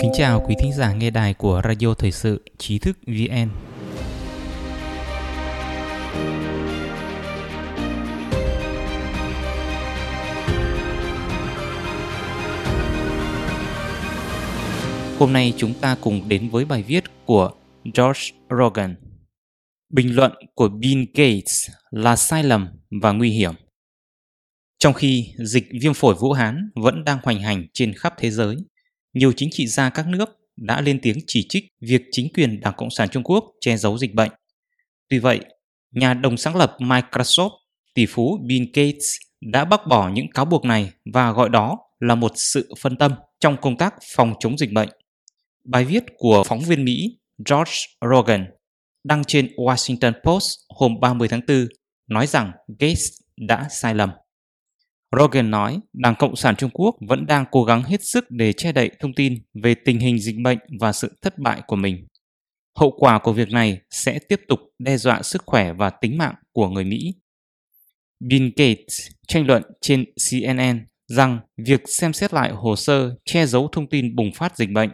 Kính chào quý thính giả nghe đài của Radio Thời sự Trí thức VN. Hôm nay chúng ta cùng đến với bài viết của George Rogan. Bình luận của Bill Gates là sai lầm và nguy hiểm. Trong khi dịch viêm phổi Vũ Hán vẫn đang hoành hành trên khắp thế giới, nhiều chính trị gia các nước đã lên tiếng chỉ trích việc chính quyền Đảng Cộng sản Trung Quốc che giấu dịch bệnh. Tuy vậy, nhà đồng sáng lập Microsoft, tỷ phú Bill Gates đã bác bỏ những cáo buộc này và gọi đó là một sự phân tâm trong công tác phòng chống dịch bệnh. Bài viết của phóng viên Mỹ George Rogan đăng trên Washington Post hôm 30 tháng 4 nói rằng Gates đã sai lầm. Rogan nói Đảng Cộng sản Trung Quốc vẫn đang cố gắng hết sức để che đậy thông tin về tình hình dịch bệnh và sự thất bại của mình. Hậu quả của việc này sẽ tiếp tục đe dọa sức khỏe và tính mạng của người Mỹ. Bill Gates tranh luận trên CNN rằng việc xem xét lại hồ sơ che giấu thông tin bùng phát dịch bệnh,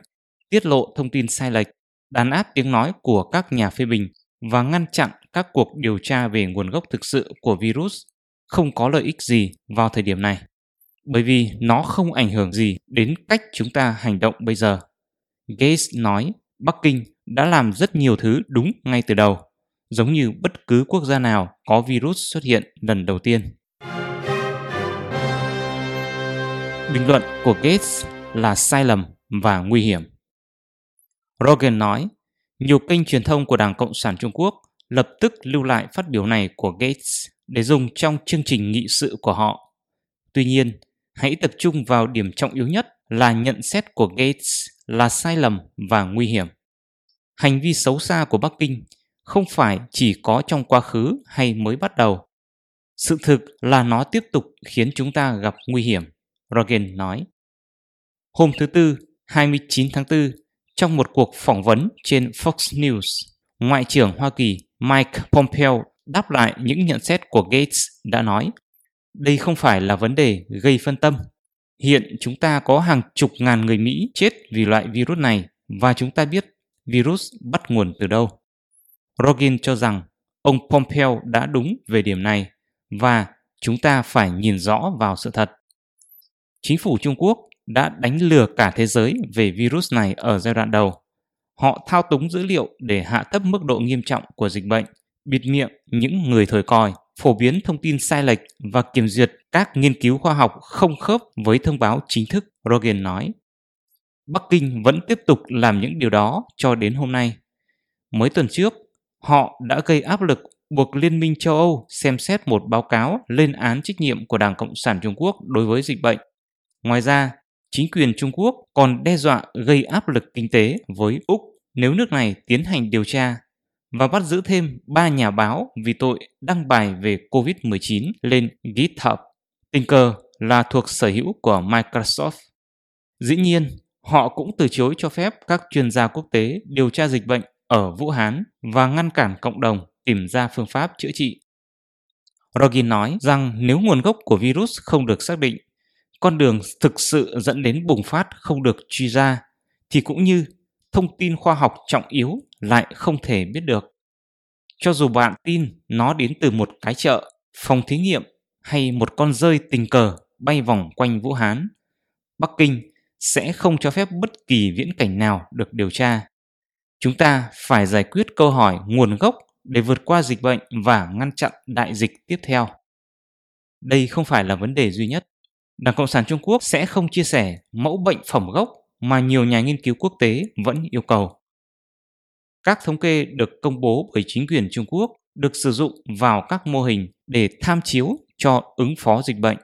tiết lộ thông tin sai lệch, đàn áp tiếng nói của các nhà phê bình và ngăn chặn các cuộc điều tra về nguồn gốc thực sự của virus không có lợi ích gì vào thời điểm này bởi vì nó không ảnh hưởng gì đến cách chúng ta hành động bây giờ. Gates nói Bắc Kinh đã làm rất nhiều thứ đúng ngay từ đầu, giống như bất cứ quốc gia nào có virus xuất hiện lần đầu tiên. Bình luận của Gates là sai lầm và nguy hiểm. Rogan nói, nhiều kênh truyền thông của Đảng Cộng sản Trung Quốc lập tức lưu lại phát biểu này của Gates để dùng trong chương trình nghị sự của họ. Tuy nhiên, hãy tập trung vào điểm trọng yếu nhất là nhận xét của Gates là sai lầm và nguy hiểm. Hành vi xấu xa của Bắc Kinh không phải chỉ có trong quá khứ hay mới bắt đầu. Sự thực là nó tiếp tục khiến chúng ta gặp nguy hiểm, Rogan nói. Hôm thứ Tư, 29 tháng 4, trong một cuộc phỏng vấn trên Fox News, Ngoại trưởng Hoa Kỳ Mike Pompeo đáp lại những nhận xét của Gates đã nói, đây không phải là vấn đề gây phân tâm. Hiện chúng ta có hàng chục ngàn người Mỹ chết vì loại virus này và chúng ta biết virus bắt nguồn từ đâu. Rogin cho rằng ông Pompeo đã đúng về điểm này và chúng ta phải nhìn rõ vào sự thật. Chính phủ Trung Quốc đã đánh lừa cả thế giới về virus này ở giai đoạn đầu. Họ thao túng dữ liệu để hạ thấp mức độ nghiêm trọng của dịch bệnh bịt miệng những người thời còi, phổ biến thông tin sai lệch và kiểm duyệt các nghiên cứu khoa học không khớp với thông báo chính thức, Rogan nói. Bắc Kinh vẫn tiếp tục làm những điều đó cho đến hôm nay. Mới tuần trước, họ đã gây áp lực buộc Liên minh châu Âu xem xét một báo cáo lên án trách nhiệm của Đảng Cộng sản Trung Quốc đối với dịch bệnh. Ngoài ra, chính quyền Trung Quốc còn đe dọa gây áp lực kinh tế với Úc nếu nước này tiến hành điều tra và bắt giữ thêm ba nhà báo vì tội đăng bài về COVID-19 lên GitHub. Tình cờ là thuộc sở hữu của Microsoft. Dĩ nhiên, họ cũng từ chối cho phép các chuyên gia quốc tế điều tra dịch bệnh ở Vũ Hán và ngăn cản cộng đồng tìm ra phương pháp chữa trị. Rogin nói rằng nếu nguồn gốc của virus không được xác định, con đường thực sự dẫn đến bùng phát không được truy ra, thì cũng như thông tin khoa học trọng yếu lại không thể biết được. Cho dù bạn tin nó đến từ một cái chợ, phòng thí nghiệm hay một con rơi tình cờ bay vòng quanh Vũ Hán, Bắc Kinh sẽ không cho phép bất kỳ viễn cảnh nào được điều tra. Chúng ta phải giải quyết câu hỏi nguồn gốc để vượt qua dịch bệnh và ngăn chặn đại dịch tiếp theo. Đây không phải là vấn đề duy nhất. Đảng Cộng sản Trung Quốc sẽ không chia sẻ mẫu bệnh phẩm gốc mà nhiều nhà nghiên cứu quốc tế vẫn yêu cầu. Các thống kê được công bố bởi chính quyền Trung Quốc được sử dụng vào các mô hình để tham chiếu cho ứng phó dịch bệnh.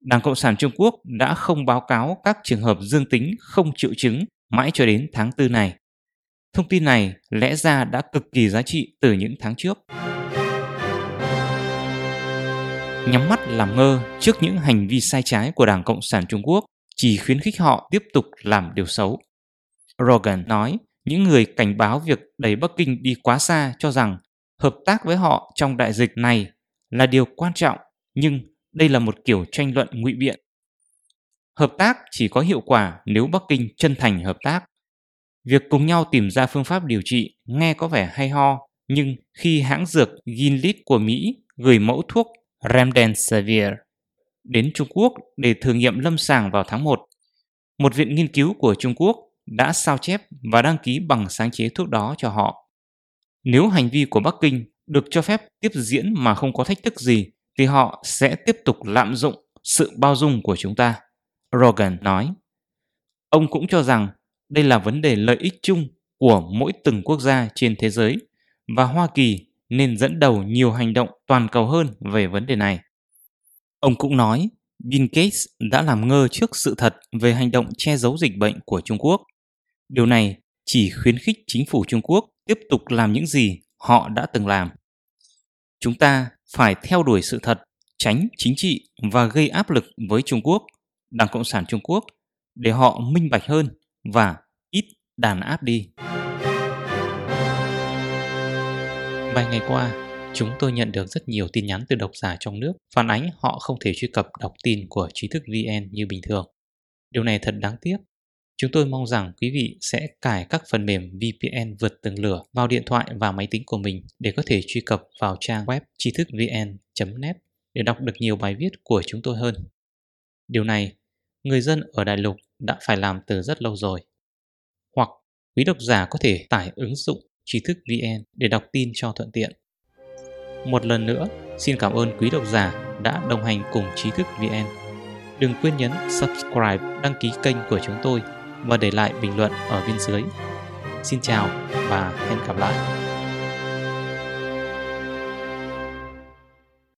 Đảng Cộng sản Trung Quốc đã không báo cáo các trường hợp dương tính không triệu chứng mãi cho đến tháng 4 này. Thông tin này lẽ ra đã cực kỳ giá trị từ những tháng trước. Nhắm mắt làm ngơ trước những hành vi sai trái của Đảng Cộng sản Trung Quốc chỉ khuyến khích họ tiếp tục làm điều xấu. Rogan nói những người cảnh báo việc đẩy Bắc Kinh đi quá xa cho rằng hợp tác với họ trong đại dịch này là điều quan trọng, nhưng đây là một kiểu tranh luận ngụy biện. Hợp tác chỉ có hiệu quả nếu Bắc Kinh chân thành hợp tác. Việc cùng nhau tìm ra phương pháp điều trị nghe có vẻ hay ho, nhưng khi hãng dược Gilead của Mỹ gửi mẫu thuốc Remdesivir đến Trung Quốc để thử nghiệm lâm sàng vào tháng 1, một viện nghiên cứu của Trung Quốc đã sao chép và đăng ký bằng sáng chế thuốc đó cho họ. Nếu hành vi của Bắc Kinh được cho phép tiếp diễn mà không có thách thức gì, thì họ sẽ tiếp tục lạm dụng sự bao dung của chúng ta. Rogan nói. Ông cũng cho rằng đây là vấn đề lợi ích chung của mỗi từng quốc gia trên thế giới và Hoa Kỳ nên dẫn đầu nhiều hành động toàn cầu hơn về vấn đề này. Ông cũng nói Bill Gates đã làm ngơ trước sự thật về hành động che giấu dịch bệnh của Trung Quốc. Điều này chỉ khuyến khích chính phủ Trung Quốc tiếp tục làm những gì họ đã từng làm. Chúng ta phải theo đuổi sự thật, tránh chính trị và gây áp lực với Trung Quốc, Đảng Cộng sản Trung Quốc để họ minh bạch hơn và ít đàn áp đi. Vài ngày qua, chúng tôi nhận được rất nhiều tin nhắn từ độc giả trong nước phản ánh họ không thể truy cập đọc tin của trí thức VN như bình thường. Điều này thật đáng tiếc. Chúng tôi mong rằng quý vị sẽ cài các phần mềm VPN vượt tường lửa vào điện thoại và máy tính của mình để có thể truy cập vào trang web trí thức vn.net để đọc được nhiều bài viết của chúng tôi hơn. Điều này, người dân ở đại lục đã phải làm từ rất lâu rồi. Hoặc quý độc giả có thể tải ứng dụng trí thức VN để đọc tin cho thuận tiện. Một lần nữa, xin cảm ơn quý độc giả đã đồng hành cùng trí thức VN. Đừng quên nhấn subscribe, đăng ký kênh của chúng tôi và để lại bình luận ở bên dưới. Xin chào và hẹn gặp lại.